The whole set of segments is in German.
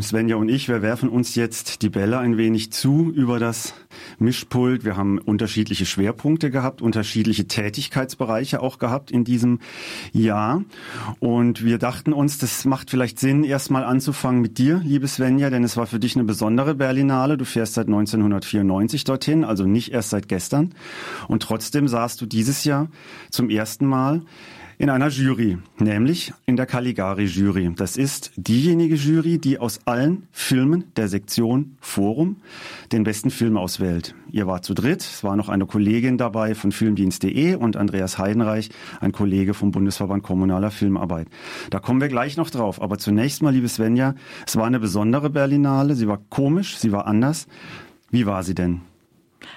Svenja und ich, wir werfen uns jetzt die Bälle ein wenig zu über das Mischpult. Wir haben unterschiedliche Schwerpunkte gehabt, unterschiedliche Tätigkeitsbereiche auch gehabt in diesem Jahr. Und wir dachten uns, das macht vielleicht Sinn, erstmal anzufangen mit dir, liebe Svenja, denn es war für dich eine besondere Berlinale. Du fährst seit 1994 dorthin, also nicht erst seit gestern. Und trotzdem saßt du dieses Jahr zum ersten Mal in einer Jury, nämlich in der Caligari-Jury. Das ist diejenige Jury, die aus allen Filmen der Sektion Forum den besten Film auswählt. Ihr wart zu dritt, es war noch eine Kollegin dabei von filmdienst.de und Andreas Heidenreich, ein Kollege vom Bundesverband Kommunaler Filmarbeit. Da kommen wir gleich noch drauf. Aber zunächst mal, liebe Svenja, es war eine besondere Berlinale, sie war komisch, sie war anders. Wie war sie denn?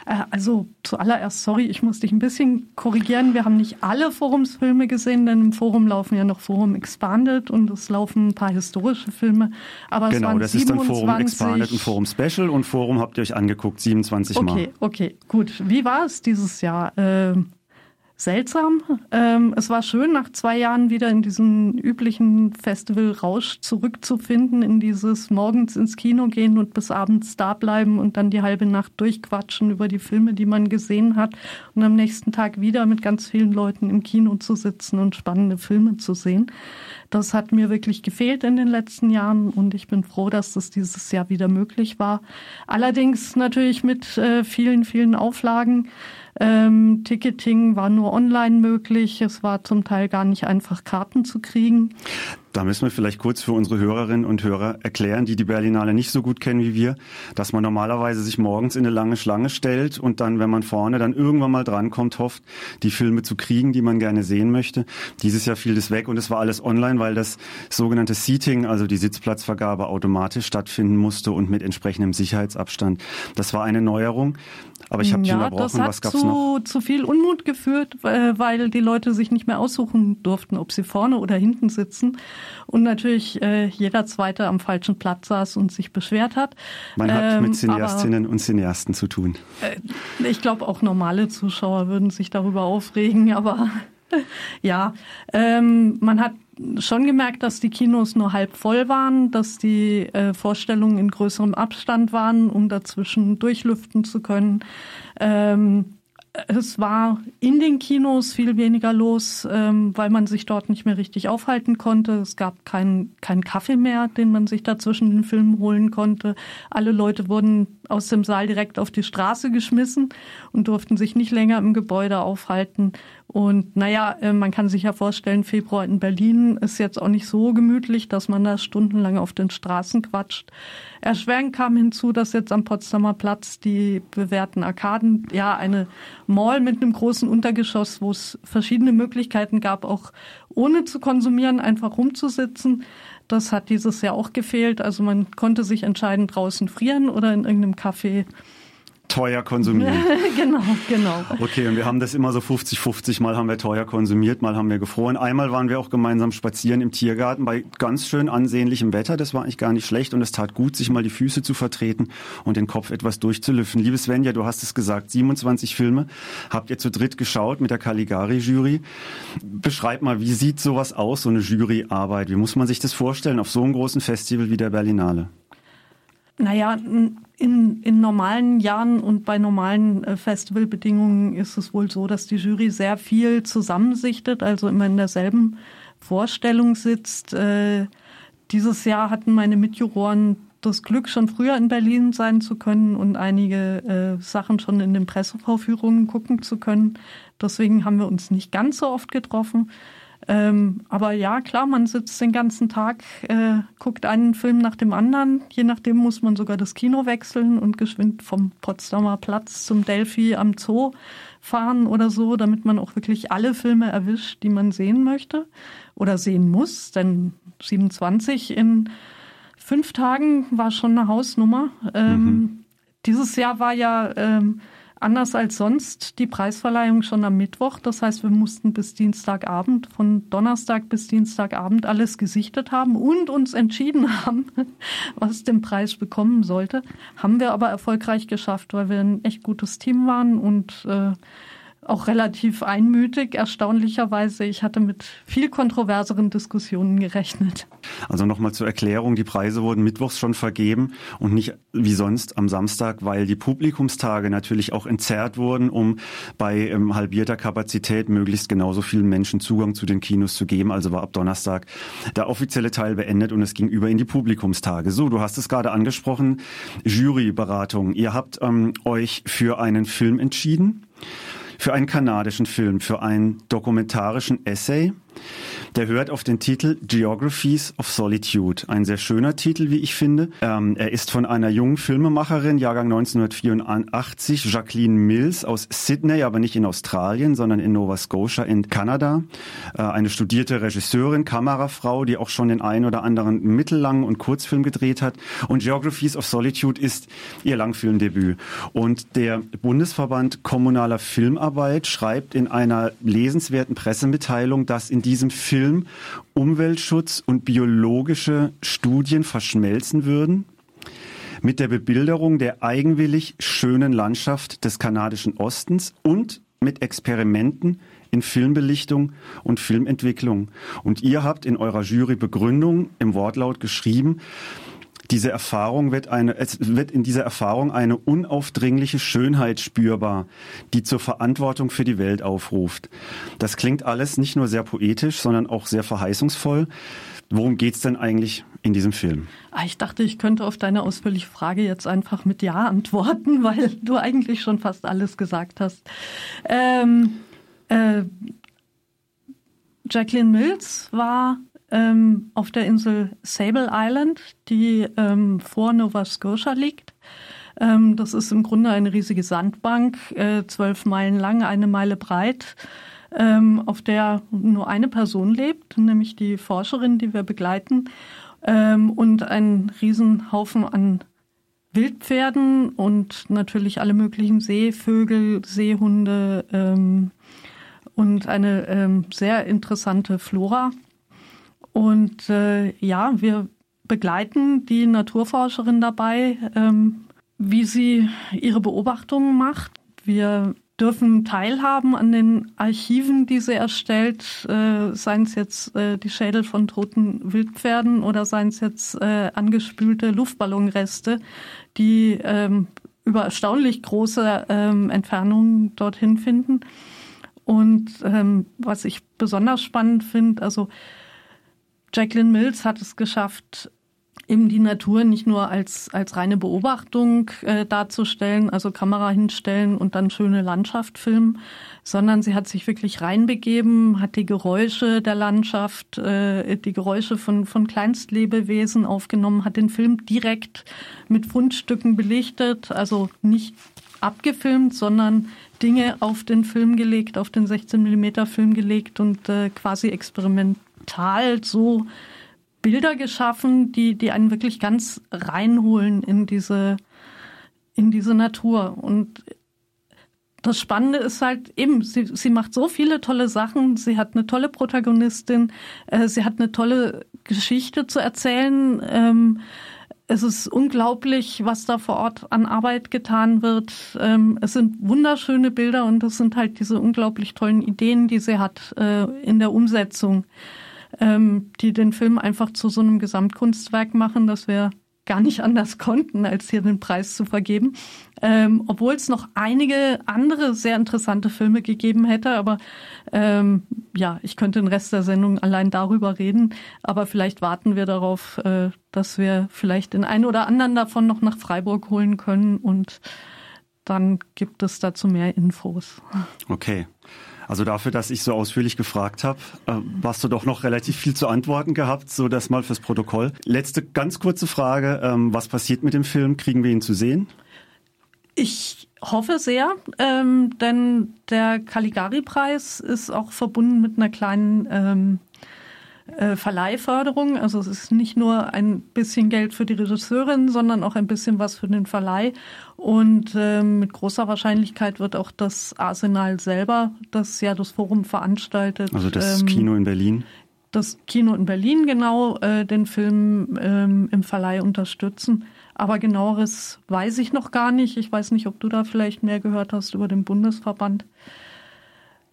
Äh, also zuallererst, sorry, ich muss dich ein bisschen korrigieren. Wir haben nicht alle Forumsfilme gesehen, denn im Forum laufen ja noch Forum Expanded und es laufen ein paar historische Filme. Aber genau, es waren das 27, ist dann Forum Expanded und Forum Special und Forum habt ihr euch angeguckt, 27 Mal. Okay, okay, gut. Wie war es dieses Jahr? Äh, seltsam. Ähm, es war schön, nach zwei Jahren wieder in diesen üblichen Festival-Rausch zurückzufinden, in dieses morgens ins Kino gehen und bis abends da bleiben und dann die halbe Nacht durchquatschen über die Filme, die man gesehen hat und am nächsten Tag wieder mit ganz vielen Leuten im Kino zu sitzen und spannende Filme zu sehen. Das hat mir wirklich gefehlt in den letzten Jahren und ich bin froh, dass das dieses Jahr wieder möglich war. Allerdings natürlich mit äh, vielen, vielen Auflagen. Ähm, Ticketing war nur online möglich. Es war zum Teil gar nicht einfach, Karten zu kriegen. Da müssen wir vielleicht kurz für unsere Hörerinnen und Hörer erklären, die die Berlinale nicht so gut kennen wie wir, dass man normalerweise sich morgens in eine lange Schlange stellt und dann, wenn man vorne dann irgendwann mal drankommt, hofft, die Filme zu kriegen, die man gerne sehen möchte. Dieses Jahr fiel das weg und es war alles online, weil das sogenannte Seating, also die Sitzplatzvergabe automatisch stattfinden musste und mit entsprechendem Sicherheitsabstand. Das war eine Neuerung. Aber ich habe dich ja, unterbrochen. Was gab's zu, noch? zu viel Unmut geführt, weil die Leute sich nicht mehr aussuchen durften, ob sie vorne oder hinten sitzen und natürlich äh, jeder Zweite am falschen Platz saß und sich beschwert hat. Man hat ähm, mit Cineastinnen aber, und Cineasten zu tun. Äh, ich glaube, auch normale Zuschauer würden sich darüber aufregen, aber ja, ähm, man hat schon gemerkt, dass die Kinos nur halb voll waren, dass die äh, Vorstellungen in größerem Abstand waren, um dazwischen durchlüften zu können. Ähm, es war in den Kinos viel weniger los, ähm, weil man sich dort nicht mehr richtig aufhalten konnte. Es gab keinen kein Kaffee mehr, den man sich da zwischen den Filmen holen konnte. Alle Leute wurden aus dem Saal direkt auf die Straße geschmissen und durften sich nicht länger im Gebäude aufhalten. Und naja, äh, man kann sich ja vorstellen, Februar in Berlin ist jetzt auch nicht so gemütlich, dass man da stundenlang auf den Straßen quatscht. Erschwerend kam hinzu, dass jetzt am Potsdamer Platz die bewährten Arkaden, ja, eine Mall mit einem großen Untergeschoss, wo es verschiedene Möglichkeiten gab, auch ohne zu konsumieren, einfach rumzusitzen. Das hat dieses Jahr auch gefehlt. Also man konnte sich entscheiden, draußen frieren oder in irgendeinem Café teuer konsumieren. genau, genau. Okay, und wir haben das immer so 50, 50 Mal haben wir teuer konsumiert, mal haben wir gefroren. Einmal waren wir auch gemeinsam spazieren im Tiergarten bei ganz schön ansehnlichem Wetter. Das war eigentlich gar nicht schlecht und es tat gut, sich mal die Füße zu vertreten und den Kopf etwas durchzulüften. Liebe Svenja, du hast es gesagt, 27 Filme habt ihr zu dritt geschaut mit der Caligari-Jury. Beschreib mal, wie sieht sowas aus, so eine Juryarbeit? Wie muss man sich das vorstellen auf so einem großen Festival wie der Berlinale? Naja, in, in normalen Jahren und bei normalen äh, Festivalbedingungen ist es wohl so, dass die Jury sehr viel zusammensichtet, also immer in derselben Vorstellung sitzt. Äh, dieses Jahr hatten meine Mitjuroren das Glück, schon früher in Berlin sein zu können und einige äh, Sachen schon in den Pressevorführungen gucken zu können. Deswegen haben wir uns nicht ganz so oft getroffen. Ähm, aber ja, klar, man sitzt den ganzen Tag, äh, guckt einen Film nach dem anderen. Je nachdem muss man sogar das Kino wechseln und geschwind vom Potsdamer Platz zum Delphi am Zoo fahren oder so, damit man auch wirklich alle Filme erwischt, die man sehen möchte oder sehen muss. Denn 27 in fünf Tagen war schon eine Hausnummer. Ähm, mhm. Dieses Jahr war ja ähm, anders als sonst die Preisverleihung schon am Mittwoch. Das heißt, wir mussten bis Dienstagabend, von Donnerstag bis Dienstagabend alles gesichtet haben und uns entschieden haben, was den Preis bekommen sollte. Haben wir aber erfolgreich geschafft, weil wir ein echt gutes Team waren und äh, auch relativ einmütig, erstaunlicherweise. Ich hatte mit viel kontroverseren Diskussionen gerechnet. Also nochmal zur Erklärung, die Preise wurden mittwochs schon vergeben und nicht wie sonst am Samstag, weil die Publikumstage natürlich auch entzerrt wurden, um bei ähm, halbierter Kapazität möglichst genauso vielen Menschen Zugang zu den Kinos zu geben. Also war ab Donnerstag der offizielle Teil beendet und es ging über in die Publikumstage. So, du hast es gerade angesprochen, Juryberatung. Ihr habt ähm, euch für einen Film entschieden für einen kanadischen Film, für einen dokumentarischen Essay. Der hört auf den Titel Geographies of Solitude. Ein sehr schöner Titel, wie ich finde. Ähm, er ist von einer jungen Filmemacherin, Jahrgang 1984, Jacqueline Mills aus Sydney, aber nicht in Australien, sondern in Nova Scotia in Kanada. Äh, eine studierte Regisseurin, Kamerafrau, die auch schon den einen oder anderen mittellangen und Kurzfilm gedreht hat. Und Geographies of Solitude ist ihr Langfilmdebüt. Und der Bundesverband Kommunaler Filmarbeit schreibt in einer lesenswerten Pressemitteilung, dass in diesem Film Film Umweltschutz und biologische Studien verschmelzen würden mit der Bebilderung der eigenwillig schönen Landschaft des kanadischen Ostens und mit Experimenten in Filmbelichtung und Filmentwicklung. Und ihr habt in eurer Jurybegründung im Wortlaut geschrieben, diese Erfahrung wird eine, es wird in dieser Erfahrung eine unaufdringliche Schönheit spürbar, die zur Verantwortung für die Welt aufruft. Das klingt alles nicht nur sehr poetisch, sondern auch sehr verheißungsvoll. Worum geht's denn eigentlich in diesem Film? Ah, ich dachte, ich könnte auf deine ausführliche Frage jetzt einfach mit Ja antworten, weil du eigentlich schon fast alles gesagt hast. Ähm, äh, Jacqueline Mills war ähm, auf der Insel Sable Island, die ähm, vor Nova Scotia liegt. Ähm, das ist im Grunde eine riesige Sandbank, äh, zwölf Meilen lang, eine Meile breit, ähm, auf der nur eine Person lebt, nämlich die Forscherin, die wir begleiten, ähm, und ein Riesenhaufen an Wildpferden und natürlich alle möglichen Seevögel, Seehunde ähm, und eine ähm, sehr interessante Flora. Und äh, ja, wir begleiten die Naturforscherin dabei, ähm, wie sie ihre Beobachtungen macht. Wir dürfen teilhaben an den Archiven, die sie erstellt, äh, seien es jetzt äh, die Schädel von toten Wildpferden oder seien es jetzt äh, angespülte Luftballonreste, die ähm, über erstaunlich große ähm, Entfernungen dorthin finden. Und ähm, was ich besonders spannend finde, also Jacqueline Mills hat es geschafft, eben die Natur nicht nur als, als reine Beobachtung äh, darzustellen, also Kamera hinstellen und dann schöne Landschaft filmen, sondern sie hat sich wirklich reinbegeben, hat die Geräusche der Landschaft, äh, die Geräusche von, von Kleinstlebewesen aufgenommen, hat den Film direkt mit Fundstücken belichtet, also nicht abgefilmt, sondern Dinge auf den Film gelegt, auf den 16 Millimeter Film gelegt und äh, quasi experiment Tal so Bilder geschaffen, die, die einen wirklich ganz reinholen in diese, in diese Natur. Und das Spannende ist halt eben, sie, sie macht so viele tolle Sachen. Sie hat eine tolle Protagonistin. Äh, sie hat eine tolle Geschichte zu erzählen. Ähm, es ist unglaublich, was da vor Ort an Arbeit getan wird. Ähm, es sind wunderschöne Bilder und es sind halt diese unglaublich tollen Ideen, die sie hat äh, in der Umsetzung ähm, die den Film einfach zu so einem Gesamtkunstwerk machen, dass wir gar nicht anders konnten, als hier den Preis zu vergeben. Ähm, Obwohl es noch einige andere sehr interessante Filme gegeben hätte, aber ähm, ja, ich könnte den Rest der Sendung allein darüber reden. Aber vielleicht warten wir darauf, äh, dass wir vielleicht den einen oder anderen davon noch nach Freiburg holen können und dann gibt es dazu mehr Infos. Okay. Also dafür, dass ich so ausführlich gefragt habe, äh, hast du doch noch relativ viel zu antworten gehabt, so das mal fürs Protokoll. Letzte ganz kurze Frage, ähm, was passiert mit dem Film? Kriegen wir ihn zu sehen? Ich hoffe sehr, ähm, denn der Caligari-Preis ist auch verbunden mit einer kleinen ähm, äh, Verleihförderung. Also es ist nicht nur ein bisschen Geld für die Regisseurin, sondern auch ein bisschen was für den Verleih. Und äh, mit großer Wahrscheinlichkeit wird auch das Arsenal selber, das ja das Forum veranstaltet. Also das ähm, Kino in Berlin. Das Kino in Berlin genau äh, den Film ähm, im Verleih unterstützen. Aber genaueres weiß ich noch gar nicht. Ich weiß nicht, ob du da vielleicht mehr gehört hast über den Bundesverband.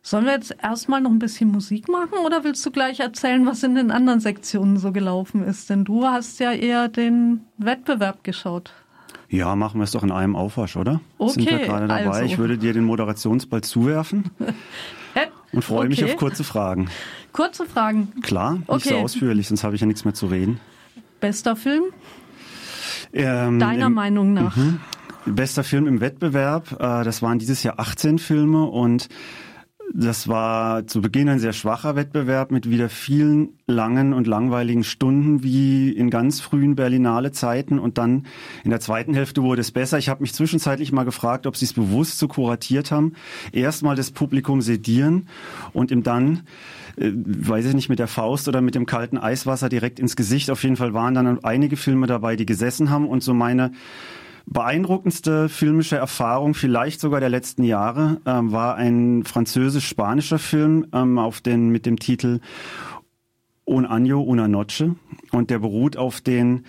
Sollen wir jetzt erstmal noch ein bisschen Musik machen oder willst du gleich erzählen, was in den anderen Sektionen so gelaufen ist? Denn du hast ja eher den Wettbewerb geschaut. Ja, machen wir es doch in einem Aufwasch, oder? Okay, Sind wir gerade dabei. also. Ich würde dir den Moderationsball zuwerfen und freue mich Okay. auf kurze Fragen. Kurze Fragen. Klar, nicht Okay. so ausführlich, sonst habe ich ja nichts mehr zu reden. Bester Film? Ähm, Deiner im- Meinung nach? Bester Film im Wettbewerb, äh, das waren dieses Jahr 18 Filme und das war zu Beginn ein sehr schwacher Wettbewerb mit wieder vielen langen und langweiligen Stunden wie in ganz frühen Berlinale Zeiten und dann in der zweiten Hälfte wurde es besser. Ich habe mich zwischenzeitlich mal gefragt, ob sie es bewusst so kuratiert haben. Erstmal das Publikum sedieren und ihm dann äh, weiß ich nicht, mit der Faust oder mit dem kalten Eiswasser direkt ins Gesicht. Auf jeden Fall waren dann einige Filme dabei, die gesessen haben und so meine beeindruckendste filmische Erfahrung, vielleicht sogar der letzten Jahre, ähm, war ein französisch-spanischer Film ähm, auf den, mit dem Titel Un año, una noche. Und der beruht auf den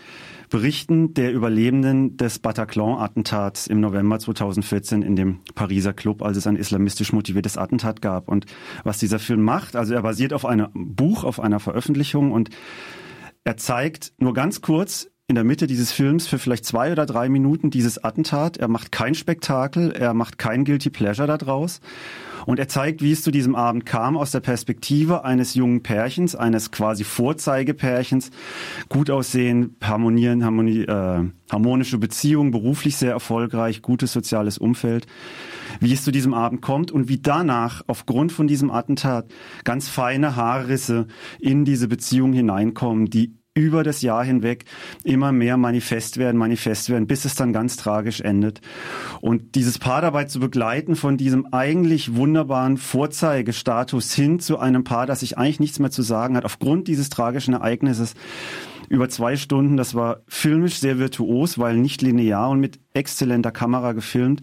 Berichten der Überlebenden des Bataclan-Attentats im November 2014 in dem Pariser Club, als es ein islamistisch motiviertes Attentat gab. Und was dieser Film macht, also er basiert auf einem Buch, auf einer Veröffentlichung und er zeigt nur ganz kurz in der Mitte dieses Films für vielleicht zwei oder drei Minuten dieses Attentat. Er macht kein Spektakel, er macht kein Guilty Pleasure daraus. Und er zeigt, wie es zu diesem Abend kam, aus der Perspektive eines jungen Pärchens, eines quasi Vorzeigepärchens. Gut aussehen, harmonieren, harmonie, äh, harmonische Beziehung, beruflich sehr erfolgreich, gutes soziales Umfeld. Wie es zu diesem Abend kommt und wie danach aufgrund von diesem Attentat ganz feine Haarrisse in diese Beziehung hineinkommen, die über das Jahr hinweg immer mehr manifest werden, manifest werden, bis es dann ganz tragisch endet. Und dieses Paar dabei zu begleiten von diesem eigentlich wunderbaren Vorzeigestatus hin zu einem Paar, das sich eigentlich nichts mehr zu sagen hat, aufgrund dieses tragischen Ereignisses, über zwei Stunden. Das war filmisch sehr virtuos, weil nicht linear und mit exzellenter Kamera gefilmt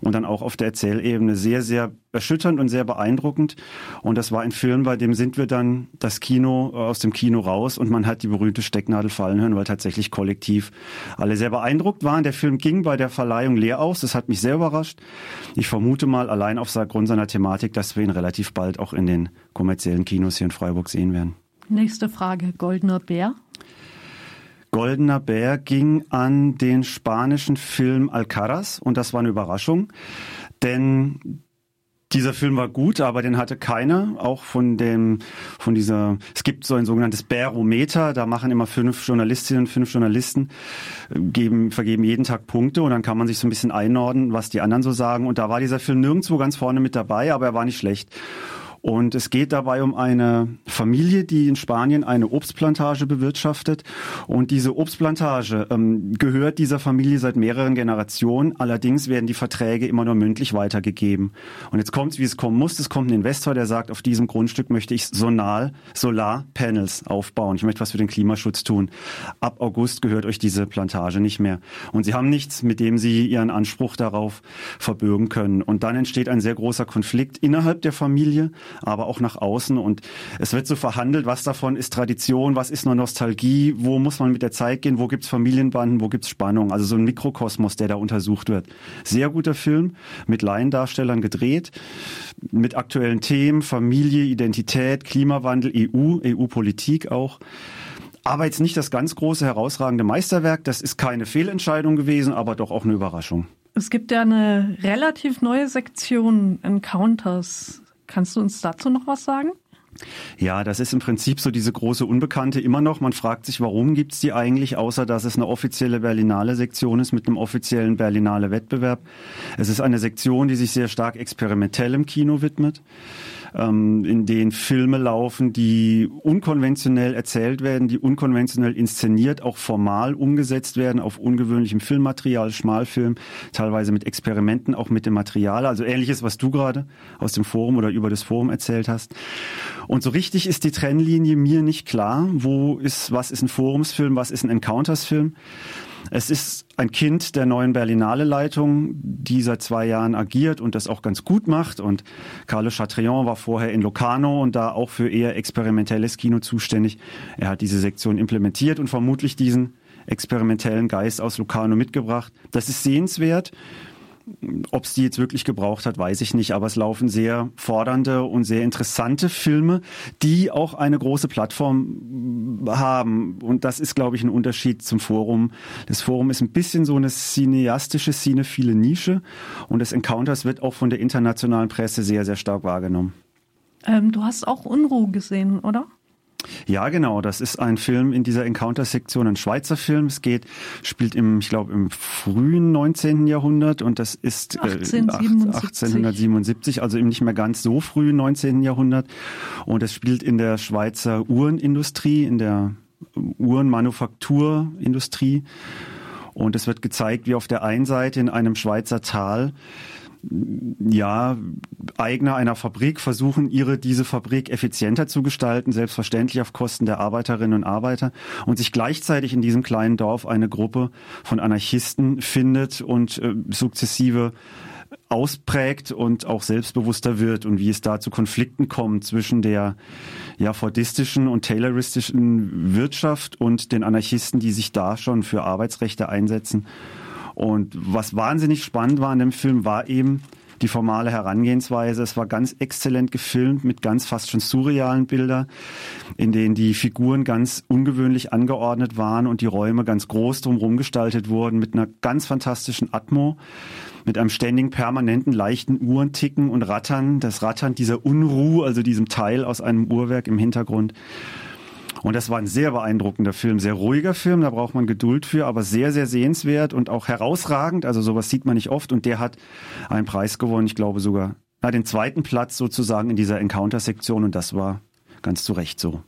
und dann auch auf der Erzählebene sehr, sehr erschütternd und sehr beeindruckend. Und das war ein Film, bei dem sind wir dann das Kino äh, aus dem Kino raus und man hat die berühmte Stecknadel fallen hören, weil tatsächlich kollektiv alle sehr beeindruckt waren. Der Film ging bei der Verleihung leer aus. Das hat mich sehr überrascht. Ich vermute mal allein aufgrund seiner Thematik, dass wir ihn relativ bald auch in den kommerziellen Kinos hier in Freiburg sehen werden. Nächste Frage. Goldener Bär? Goldener Bär ging an den spanischen Film Alcaraz und das war eine Überraschung, denn dieser Film war gut, aber den hatte keiner, auch von dem, von dieser, es gibt so ein sogenanntes Barometer, da machen immer fünf Journalistinnen fünf Journalisten, geben, vergeben jeden Tag Punkte und dann kann man sich so ein bisschen einordnen, was die anderen so sagen und da war dieser Film nirgendwo ganz vorne mit dabei, aber er war nicht schlecht. Und es geht dabei um eine Familie, die in Spanien eine Obstplantage bewirtschaftet. Und diese Obstplantage ähm, gehört dieser Familie seit mehreren Generationen. Allerdings werden die Verträge immer nur mündlich weitergegeben. Und jetzt kommt es, wie es kommen muss. Es kommt ein Investor, der sagt, auf diesem Grundstück möchte ich Sonal, Solarpanels aufbauen. Ich möchte was für den Klimaschutz tun. Ab August gehört euch diese Plantage nicht mehr. Und sie haben nichts, mit dem sie ihren Anspruch darauf verbürgen können. Und dann entsteht ein sehr großer Konflikt innerhalb der Familie aber auch nach außen. Und es wird so verhandelt, was davon ist Tradition, was ist nur Nostalgie, wo muss man mit der Zeit gehen, wo gibt's Familienbanden, wo gibt's Spannung. Also so ein Mikrokosmos, der da untersucht wird. Sehr guter Film, mit Laiendarstellern gedreht, mit aktuellen Themen, Familie, Identität, Klimawandel, EU, EU-Politik auch. Aber jetzt nicht das ganz große, herausragende Meisterwerk. Das ist keine Fehlentscheidung gewesen, aber doch auch eine Überraschung. Es gibt ja eine relativ neue Sektion Encounters. Kannst du uns dazu noch was sagen? Ja, das ist im Prinzip so diese große Unbekannte immer noch. Man fragt sich, warum gibt's die eigentlich, außer dass es eine offizielle Berlinale Sektion ist mit einem offiziellen Berlinale Wettbewerb. Es ist eine Sektion, die sich sehr stark experimentell im Kino widmet ähm, in denen Filme laufen, die unkonventionell erzählt werden, die unkonventionell inszeniert, auch formal umgesetzt werden auf ungewöhnlichem Filmmaterial, Schmalfilm, teilweise mit Experimenten, auch mit dem Material. Also ähnliches, was du gerade aus dem Forum oder über das Forum erzählt hast. Und so richtig ist die Trennlinie mir nicht klar. Wo ist, was ist ein Forumsfilm, was ist ein Encounters-Film? Es ist ein Kind der neuen Berlinale Leitung, die seit zwei Jahren agiert und das auch ganz gut macht. Und Carlo Chatrion war vorher in Locarno und da auch für eher experimentelles Kino zuständig. Er hat diese Sektion implementiert und vermutlich diesen experimentellen Geist aus Locarno mitgebracht. Das ist sehenswert. Ob es die jetzt wirklich gebraucht hat, weiß ich nicht, aber es laufen sehr fordernde und sehr interessante Filme, die auch eine große Plattform haben. Und das ist, glaube ich, ein Unterschied zum Forum. Das Forum ist ein bisschen so eine cineastische, cinephile Nische und das Encounters wird auch von der internationalen Presse sehr, sehr stark wahrgenommen. Ähm, du hast auch Unruh gesehen, oder? Ja, genau. Das ist ein Film in dieser Encounter-Sektion, ein Schweizer Film. Es geht, spielt im, ich glaube, im frühen 19. Jahrhundert und das ist äh, 1877. 1877, also im nicht mehr ganz so frühen 19. Jahrhundert. Und es spielt in der Schweizer Uhrenindustrie, in der Uhrenmanufakturindustrie. Und es wird gezeigt, wie auf der einen Seite in einem Schweizer Tal ja, Eigner einer Fabrik versuchen, ihre, diese Fabrik effizienter zu gestalten, selbstverständlich auf Kosten der Arbeiterinnen und Arbeiter und sich gleichzeitig in diesem kleinen Dorf eine Gruppe von Anarchisten findet und äh, sukzessive ausprägt und auch selbstbewusster wird und wie es da zu Konflikten kommt zwischen der ja, fordistischen und tayloristischen Wirtschaft und den Anarchisten, die sich da schon für Arbeitsrechte einsetzen. Und was wahnsinnig spannend war an dem Film, war eben die formale Herangehensweise. Es war ganz exzellent gefilmt mit ganz fast schon surrealen Bildern, in denen die Figuren ganz ungewöhnlich angeordnet waren und die Räume ganz groß drumherum gestaltet wurden mit einer ganz fantastischen Atmo mit einem ständigen, permanenten, leichten Uhrenticken und Rattern. Das Rattern dieser Unruhe, also diesem Teil aus einem Uhrwerk im Hintergrund. Und das war ein sehr beeindruckender Film, sehr ruhiger Film, da braucht man Geduld für, aber sehr, sehr sehenswert und auch herausragend. Also sowas sieht man nicht oft und der hat einen Preis gewonnen, ich glaube sogar, na, den zweiten Platz sozusagen in dieser Encounter-Sektion und das war ganz zu Recht so.